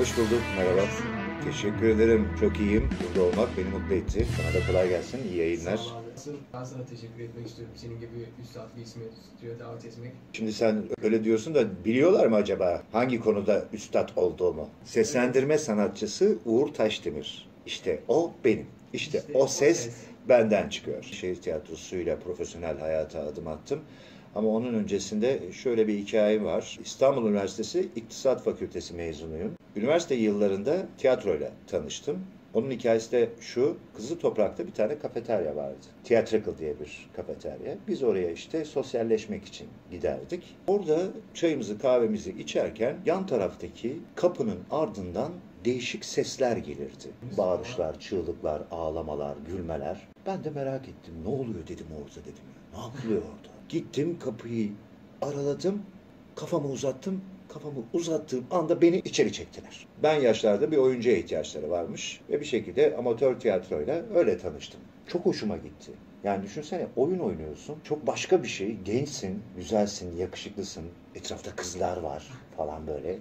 Hoş bulduk, merhaba. Teşekkür ederim, çok iyiyim. Burada olmak beni mutlu etti. Sana da kolay gelsin, iyi yayınlar. Ben sana teşekkür etmek istiyorum. Senin gibi üstad bir ismi stüdyoya davet etmek. Şimdi sen öyle diyorsun da biliyorlar mı acaba hangi konuda üstad olduğumu? Seslendirme sanatçısı Uğur Taşdemir. İşte o benim. İşte, İşte o o ses ses. benden çıkıyor. Şehir tiyatrosuyla profesyonel hayata adım attım. Ama onun öncesinde şöyle bir hikayem var. İstanbul Üniversitesi İktisat Fakültesi mezunuyum. Üniversite yıllarında tiyatroyla tanıştım. Onun hikayesi de şu, Kızıl Toprak'ta bir tane kafeterya vardı. Theatrical diye bir kafeterya. Biz oraya işte sosyalleşmek için giderdik. Orada çayımızı kahvemizi içerken yan taraftaki kapının ardından değişik sesler gelirdi. Bağırışlar, çığlıklar, ağlamalar, gülmeler. Ben de merak ettim. Ne oluyor dedim orada dedim. Ne yapılıyor orada? Gittim kapıyı araladım. Kafamı uzattım. Kafamı uzattığım anda beni içeri çektiler. Ben yaşlarda bir oyuncuya ihtiyaçları varmış ve bir şekilde amatör tiyatroyla öyle tanıştım. Çok hoşuma gitti. Yani düşünsene oyun oynuyorsun. Çok başka bir şey. Gençsin, güzelsin, yakışıklısın. Etrafta kızlar var falan böyle.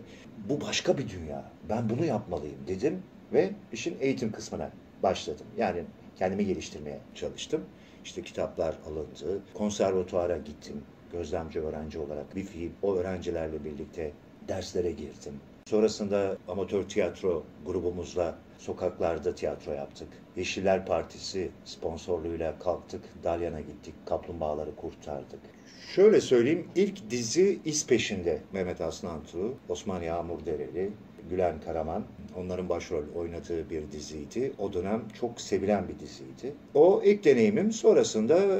Bu başka bir dünya. Ben bunu yapmalıyım dedim ve işin eğitim kısmına başladım. Yani kendimi geliştirmeye çalıştım. İşte kitaplar alındı. Konservatuara gittim. Gözlemci öğrenci olarak bir fiil o öğrencilerle birlikte derslere girdim. Sonrasında amatör tiyatro grubumuzla sokaklarda tiyatro yaptık. Yeşiller Partisi sponsorluğuyla kalktık. Dalyan'a gittik. Kaplumbağaları kurtardık. Şöyle söyleyeyim, ilk dizi İz Peşinde. Mehmet Aslan Tuğ, Osman Yağmur Dereli, Gülen Karaman. Onların başrol oynadığı bir diziydi. O dönem çok sevilen bir diziydi. O ilk deneyimim sonrasında e,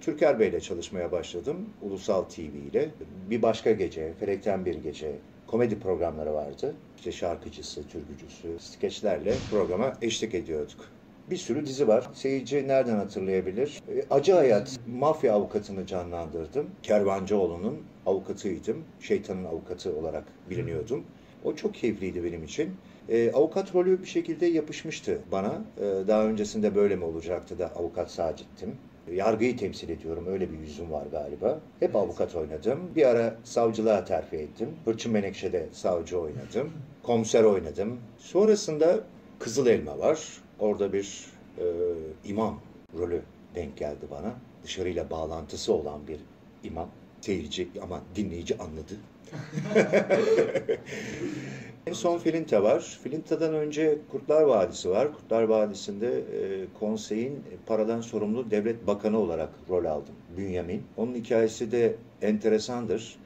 Türker Bey'le çalışmaya başladım. Ulusal TV ile. Bir başka gece, Felekten Bir Gece komedi programları vardı. İşte şarkıcısı, türkücüsü, skeçlerle programa eşlik ediyorduk. Bir sürü dizi var. Seyirci nereden hatırlayabilir? E, Acı Hayat, mafya avukatını canlandırdım. Kervancıoğlu'nun avukatıydım. Şeytanın avukatı olarak biliniyordum. O çok keyifliydi benim için. E, avukat rolü bir şekilde yapışmıştı bana. E, daha öncesinde böyle mi olacaktı da avukat Sacit'tim. Yargıyı temsil ediyorum. Öyle bir yüzüm var galiba. Hep avukat oynadım. Bir ara savcılığa terfi ettim. Hırçın Menekşe'de savcı oynadım. Komiser oynadım. Sonrasında Kızıl Elma var. Orada bir e, imam rolü denk geldi bana. Dışarıyla bağlantısı olan bir imam. Seyirci ama dinleyici anladı. En son Filinta var. Filinta'dan önce Kurtlar Vadisi var. Kurtlar Vadisi'nde e, konseyin paradan sorumlu devlet bakanı olarak rol aldım. Bünyamin. Onun hikayesi de enteresandır.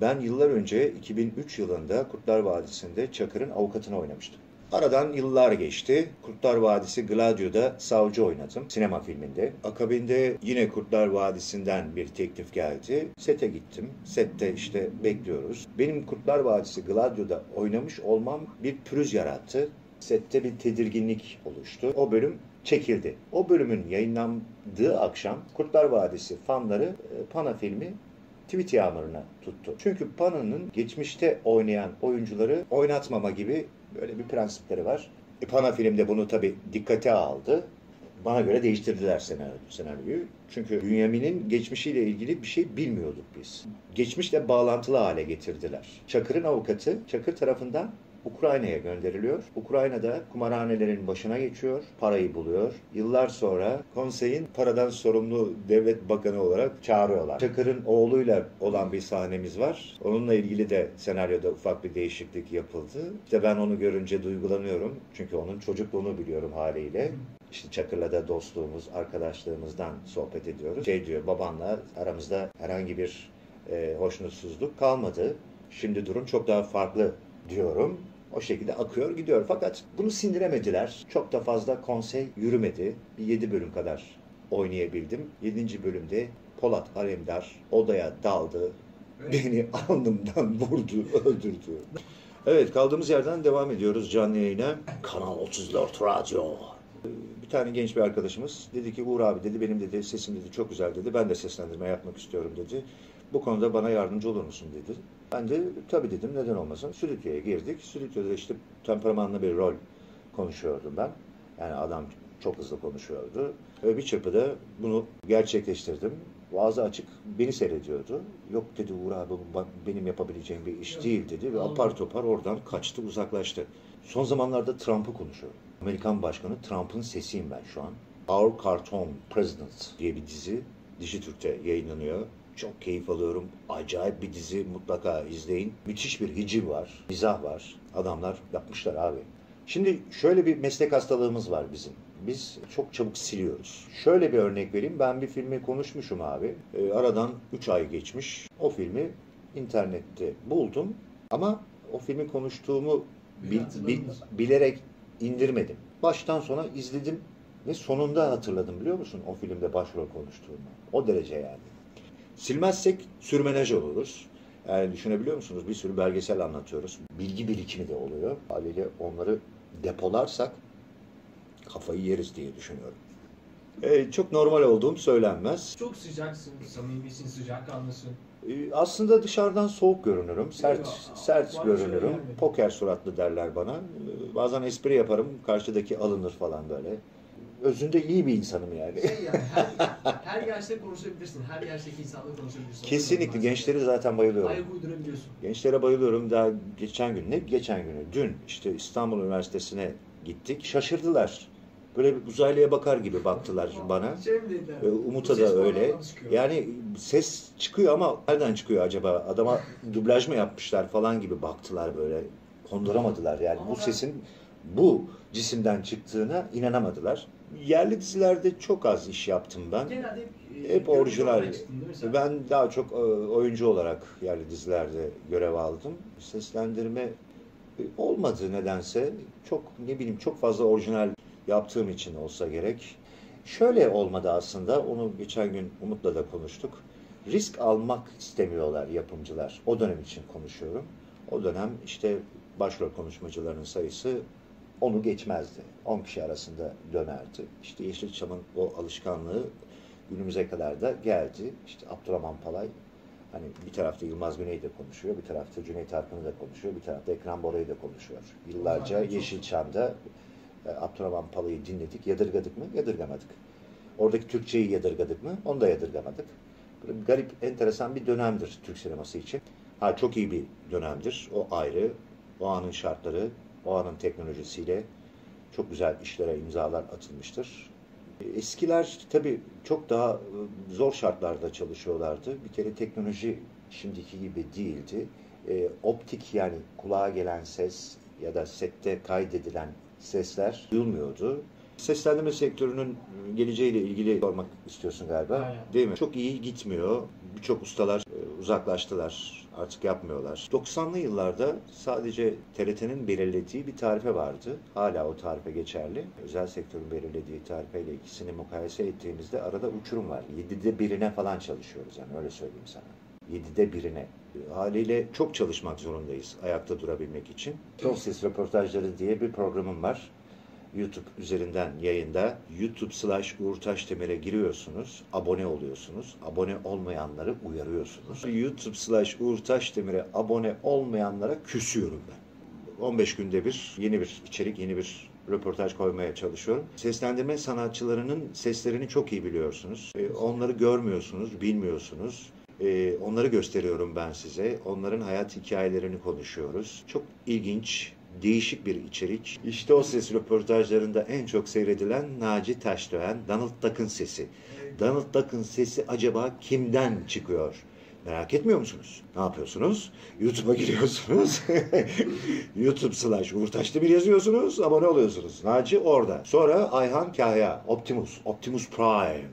Ben yıllar önce 2003 yılında Kurtlar Vadisi'nde Çakır'ın avukatını oynamıştım. Aradan yıllar geçti. Kurtlar Vadisi Gladio'da savcı oynadım. Sinema filminde. Akabinde yine Kurtlar Vadisi'nden bir teklif geldi. Sete gittim. Sette işte bekliyoruz. Benim Kurtlar Vadisi Gladio'da oynamış olmam bir pürüz yarattı. Sette bir tedirginlik oluştu. O bölüm çekildi. O bölümün yayınlandığı akşam Kurtlar Vadisi fanları e, Pana filmi tweet yağmuruna tuttu. Çünkü Pana'nın geçmişte oynayan oyuncuları oynatmama gibi böyle bir prensipleri var. E, Pana filmde bunu tabii dikkate aldı. Bana göre değiştirdiler senaryo, senaryoyu. Çünkü Bünyamin'in geçmişiyle ilgili bir şey bilmiyorduk biz. Geçmişle bağlantılı hale getirdiler. Çakır'ın avukatı Çakır tarafından Ukrayna'ya gönderiliyor. Ukrayna'da kumarhanelerin başına geçiyor, parayı buluyor. Yıllar sonra konseyin paradan sorumlu devlet bakanı olarak çağırıyorlar. Çakır'ın oğluyla olan bir sahnemiz var. Onunla ilgili de senaryoda ufak bir değişiklik yapıldı. İşte ben onu görünce duygulanıyorum. Çünkü onun çocukluğunu biliyorum haliyle. İşte Çakır'la da dostluğumuz, arkadaşlığımızdan sohbet ediyoruz. Şey diyor, babanla aramızda herhangi bir e, hoşnutsuzluk kalmadı. Şimdi durum çok daha farklı diyorum. O şekilde akıyor gidiyor. Fakat bunu sindiremediler. Çok da fazla konsey yürümedi. Bir yedi bölüm kadar oynayabildim. Yedinci bölümde Polat Alemdar odaya daldı. Beni alnımdan vurdu, öldürdü. Evet kaldığımız yerden devam ediyoruz canlı yayına. Kanal 34 Radyo. Bir tane genç bir arkadaşımız dedi ki Uğur abi dedi benim dedi sesim dedi çok güzel dedi. Ben de seslendirme yapmak istiyorum dedi. Bu konuda bana yardımcı olur musun dedi. Ben de tabii dedim neden olmasın. Stüdyoya girdik. Stüdyoda işte temperamanlı bir rol konuşuyordum ben. Yani adam çok hızlı konuşuyordu. Ve bir çırpıda bunu gerçekleştirdim. ağzı açık beni seyrediyordu. Yok dedi Uğur abi bu benim yapabileceğim bir iş değil dedi ve apar topar oradan kaçtı uzaklaştı. Son zamanlarda Trump'ı konuşuyorum. Amerikan Başkanı Trump'ın sesiyim ben şu an. Our Cartoon President diye bir dizi Dijitürk'te yayınlanıyor. Çok keyif alıyorum. Acayip bir dizi mutlaka izleyin. Müthiş bir hiciv var, mizah var. Adamlar yapmışlar abi. Şimdi şöyle bir meslek hastalığımız var bizim. Biz çok çabuk siliyoruz. Şöyle bir örnek vereyim. Ben bir filmi konuşmuşum abi. Ee, aradan 3 ay geçmiş. O filmi internette buldum. Ama o filmi konuştuğumu bil- bil- bilerek indirmedim. Baştan sona izledim ve sonunda hatırladım biliyor musun o filmde başrol konuştuğumu. O derece yani. Silmezsek sürmenaj oluruz. Yani düşünebiliyor musunuz? Bir sürü belgesel anlatıyoruz. Bilgi birikimi de oluyor. Haliyle onları depolarsak kafayı yeriz diye düşünüyorum. Ee, çok normal olduğum söylenmez. Çok sıcaksın, samimisin, sıcakkanlısın. Ee, aslında dışarıdan soğuk görünürüm, sert Yok, sert şöyle görünürüm. Poker suratlı derler bana. Ee, Bazen espri yaparım, karşıdaki alınır falan böyle. Özünde iyi bir insanım yani. Şey yani her, her yaşta konuşabilirsin, her yaştaki insanla konuşabilirsin. Kesinlikle gençleri zaten bayılıyorum. Ayak uydurabiliyorsun. Gençlere bayılıyorum. Daha geçen gün, ne geçen günü? Dün işte İstanbul Üniversitesi'ne gittik. Şaşırdılar. Böyle bir uzaylıya bakar gibi baktılar bana. Şey? Ee, Umut'a da öyle. Yani ses çıkıyor ama nereden çıkıyor acaba? Adama dublaj mı yapmışlar falan gibi baktılar böyle. Konduramadılar yani Ama bu ben- sesin bu cisimden çıktığına inanamadılar. Yerli dizilerde çok az iş yaptım ben. Genelde hep, e, Hep orijinal. Ben daha çok e, oyuncu olarak yerli dizilerde görev aldım. Seslendirme e, olmadı nedense. Çok ne bileyim çok fazla orijinal yaptığım için olsa gerek. Şöyle olmadı aslında. Onu geçen gün Umut'la da konuştuk. Risk almak istemiyorlar yapımcılar. O dönem için konuşuyorum. O dönem işte başrol konuşmacılarının sayısı onu geçmezdi. 10 kişi arasında dönerdi. İşte Yeşilçam'ın o alışkanlığı günümüze kadar da geldi. İşte Abdurrahman Palay hani bir tarafta Yılmaz Güney de konuşuyor, bir tarafta Cüneyt Arkın'ı da konuşuyor, bir tarafta Ekrem Bora'yı da konuşuyor. Yıllarca Yeşilçam'da e, Abdurrahman Palay'ı dinledik. Yadırgadık mı? Yadırgamadık. Oradaki Türkçeyi yadırgadık mı? Onu da yadırgamadık. Böyle garip, enteresan bir dönemdir Türk sineması için. Ha çok iyi bir dönemdir. O ayrı. O anın şartları, o anın teknolojisiyle çok güzel işlere imzalar atılmıştır. Eskiler tabii çok daha e, zor şartlarda çalışıyorlardı. Bir kere teknoloji şimdiki gibi değildi. E, optik yani kulağa gelen ses ya da sette kaydedilen sesler duyulmuyordu. Seslendirme sektörünün geleceğiyle ilgili sormak istiyorsun galiba. Aynen. Değil mi? Çok iyi gitmiyor. Birçok ustalar e, uzaklaştılar. Artık yapmıyorlar. 90'lı yıllarda sadece TRT'nin belirlediği bir tarife vardı. Hala o tarife geçerli. Özel sektörün belirlediği tarifeyle ikisini mukayese ettiğimizde arada uçurum var. 7'de birine falan çalışıyoruz yani öyle söyleyeyim sana. 7'de birine. Haliyle çok çalışmak zorundayız ayakta durabilmek için. Çok Ses Röportajları diye bir programım var. YouTube üzerinden yayında YouTube slash Uğur Taşdemir'e giriyorsunuz. Abone oluyorsunuz. Abone olmayanları uyarıyorsunuz. YouTube slash Uğur Taşdemir'e abone olmayanlara küsüyorum ben. 15 günde bir yeni bir içerik, yeni bir röportaj koymaya çalışıyorum. Seslendirme sanatçılarının seslerini çok iyi biliyorsunuz. Ee, Onları görmüyorsunuz, bilmiyorsunuz. Ee, Onları gösteriyorum ben size. Onların hayat hikayelerini konuşuyoruz. Çok ilginç, değişik bir içerik. İşte o ses röportajlarında en çok seyredilen Naci Taşdöğen, Donald Duck'ın sesi. Donald Duck'ın sesi acaba kimden çıkıyor? Merak etmiyor musunuz? Ne yapıyorsunuz? YouTube'a giriyorsunuz. YouTube slash Uğur Taşdemir yazıyorsunuz. Abone oluyorsunuz. Naci orada. Sonra Ayhan Kahya. Optimus. Optimus Prime.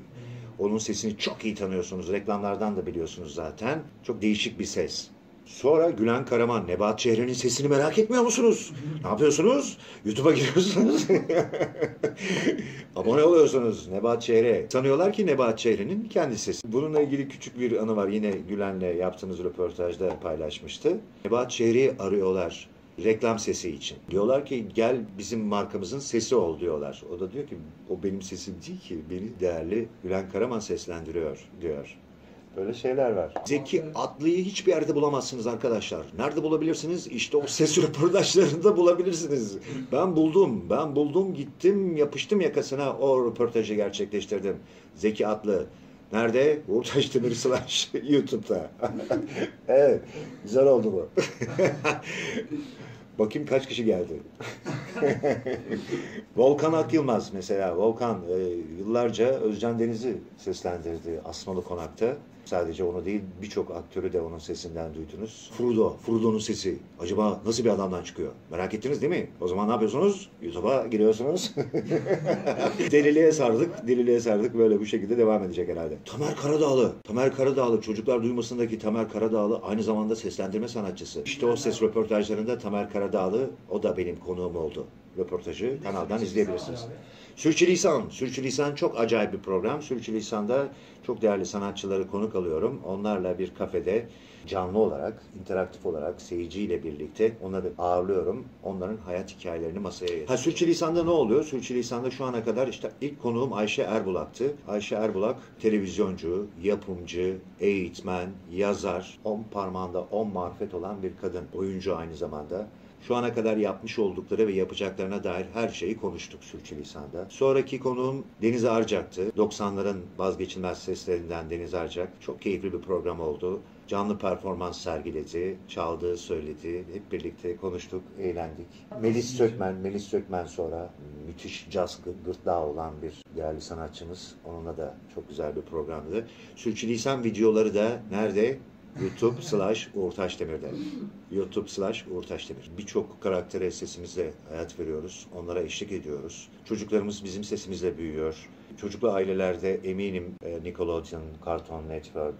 Onun sesini çok iyi tanıyorsunuz. Reklamlardan da biliyorsunuz zaten. Çok değişik bir ses. Sonra Gülen Karaman, Nebahat Çehre'nin sesini merak etmiyor musunuz? Ne yapıyorsunuz? YouTube'a giriyorsunuz. Abone oluyorsunuz Nebahat Çehre. Sanıyorlar ki Nebahat Çehre'nin kendi sesi. Bununla ilgili küçük bir anı var. Yine Gülen'le yaptığımız röportajda paylaşmıştı. Nebahat Çehre'yi arıyorlar reklam sesi için. Diyorlar ki gel bizim markamızın sesi ol diyorlar. O da diyor ki o benim sesim değil ki. Beni değerli Gülen Karaman seslendiriyor diyor. Böyle şeyler var. Zeki Atlı'yı hiçbir yerde bulamazsınız arkadaşlar. Nerede bulabilirsiniz? İşte o ses röportajlarında bulabilirsiniz. Ben buldum. Ben buldum gittim yapıştım yakasına o röportajı gerçekleştirdim. Zeki Atlı Nerede? Uğur Taşdemir slash YouTube'da. evet. Güzel oldu bu. Bakayım kaç kişi geldi. Volkan Akyılmaz mesela. Volkan e, yıllarca Özcan Deniz'i seslendirdi Asmalı Konak'ta. Sadece onu değil birçok aktörü de onun sesinden duydunuz. Frodo, Frodo'nun sesi. Acaba nasıl bir adamdan çıkıyor? Merak ettiniz değil mi? O zaman ne yapıyorsunuz? YouTube'a giriyorsunuz. deliliğe sardık, deliliğe sardık. Böyle bu şekilde devam edecek herhalde. Tamer Karadağlı. Tamer Karadağlı. Çocuklar duymasındaki Tamer Karadağlı aynı zamanda seslendirme sanatçısı. İşte o ses röportajlarında Tamer Karadağlı o da benim konuğum oldu. Röportajı kanaldan izleyebilirsiniz. Sürçülisan. Sürçülisan çok acayip bir program. Sürçülisan'da çok değerli sanatçıları konuk alıyorum. Onlarla bir kafede canlı olarak, interaktif olarak seyirciyle birlikte onları ağırlıyorum. Onların hayat hikayelerini masaya yatırıyorum. Ha Sürçülisan'da ne oluyor? Sürçülisan'da şu ana kadar işte ilk konuğum Ayşe Erbulak'tı. Ayşe Erbulak televizyoncu, yapımcı, eğitmen, yazar, on parmağında on marifet olan bir kadın. Oyuncu aynı zamanda. Şu ana kadar yapmış oldukları ve yapacaklarına dair her şeyi konuştuk Sürçülisan'da. Sonraki konuğum Deniz Arcak'tı. 90'ların vazgeçilmez seslerinden Deniz Arcak. Çok keyifli bir program oldu. Canlı performans sergiledi, çaldı, söyledi. Hep birlikte konuştuk, eğlendik. Melis Sökmen, Melis Sökmen sonra müthiş caz gı- gırtlağı olan bir değerli sanatçımız. Onunla da çok güzel bir programdı. Sürçülisan videoları da nerede? YouTube slash Uğur Taşdemir'de. YouTube slash Uğur Taşdemir. Birçok karaktere sesimizle hayat veriyoruz. Onlara eşlik ediyoruz. Çocuklarımız bizim sesimizle büyüyor. Çocuklu ailelerde eminim e, Nickelodeon, Cartoon Network,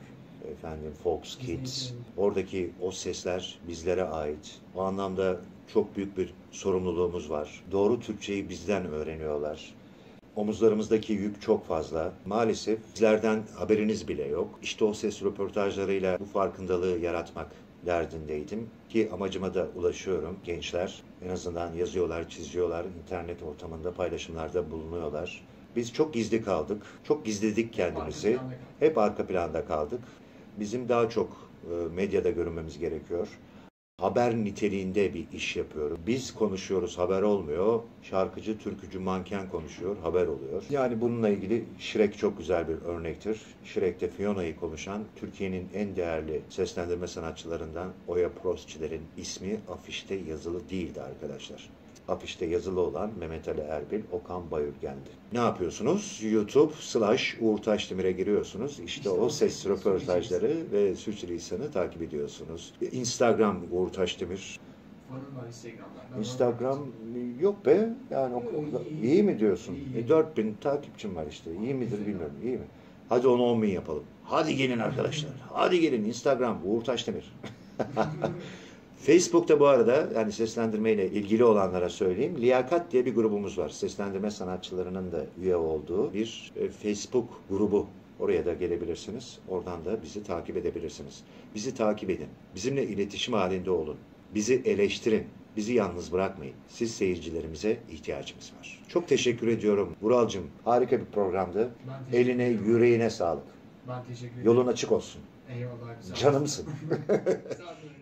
efendim Fox Kids. Oradaki o sesler bizlere ait. O anlamda çok büyük bir sorumluluğumuz var. Doğru Türkçeyi bizden öğreniyorlar. Omuzlarımızdaki yük çok fazla. Maalesef bizlerden haberiniz bile yok. İşte o ses röportajlarıyla bu farkındalığı yaratmak derdindeydim. Ki amacıma da ulaşıyorum. Gençler en azından yazıyorlar, çiziyorlar, internet ortamında paylaşımlarda bulunuyorlar. Biz çok gizli kaldık. Çok gizledik kendimizi. Hep arka planda kaldık. Bizim daha çok e, medyada görünmemiz gerekiyor. Haber niteliğinde bir iş yapıyorum. Biz konuşuyoruz, haber olmuyor. Şarkıcı, türkücü, manken konuşuyor, haber oluyor. Yani bununla ilgili Shrek çok güzel bir örnektir. Shrek'te Fiona'yı konuşan Türkiye'nin en değerli seslendirme sanatçılarından Oya Prostçiler'in ismi afişte yazılı değildi arkadaşlar. Afişte yazılı olan Mehmet Ali Erbil, Okan Bayülgen'di. Ne yapıyorsunuz? YouTube slash Uğur Taşdemir'e giriyorsunuz. İşte o ses röportajları ve sürçülisanı takip ediyorsunuz. Instagram Uğur Taşdemir. Instagram yok be. Yani o, Yok, iyi, mi diyorsun? E, 4000 takipçim var işte. İyi midir bilmiyorum. İyi mi? Hadi onu 10 bin yapalım. Hadi gelin arkadaşlar. Hadi gelin Instagram Uğur Taşdemir. Facebook'ta bu arada yani seslendirmeyle ilgili olanlara söyleyeyim. Liyakat diye bir grubumuz var. Seslendirme sanatçılarının da üye olduğu bir e, Facebook grubu. Oraya da gelebilirsiniz. Oradan da bizi takip edebilirsiniz. Bizi takip edin. Bizimle iletişim halinde olun. Bizi eleştirin. Bizi yalnız bırakmayın. Siz seyircilerimize ihtiyacımız var. Çok teşekkür ediyorum. Vuralcığım harika bir programdı. Eline, yüreğine sağlık. Ben teşekkür ederim. Güzel açık olsun. Eyvallah. güzel. Canımsın.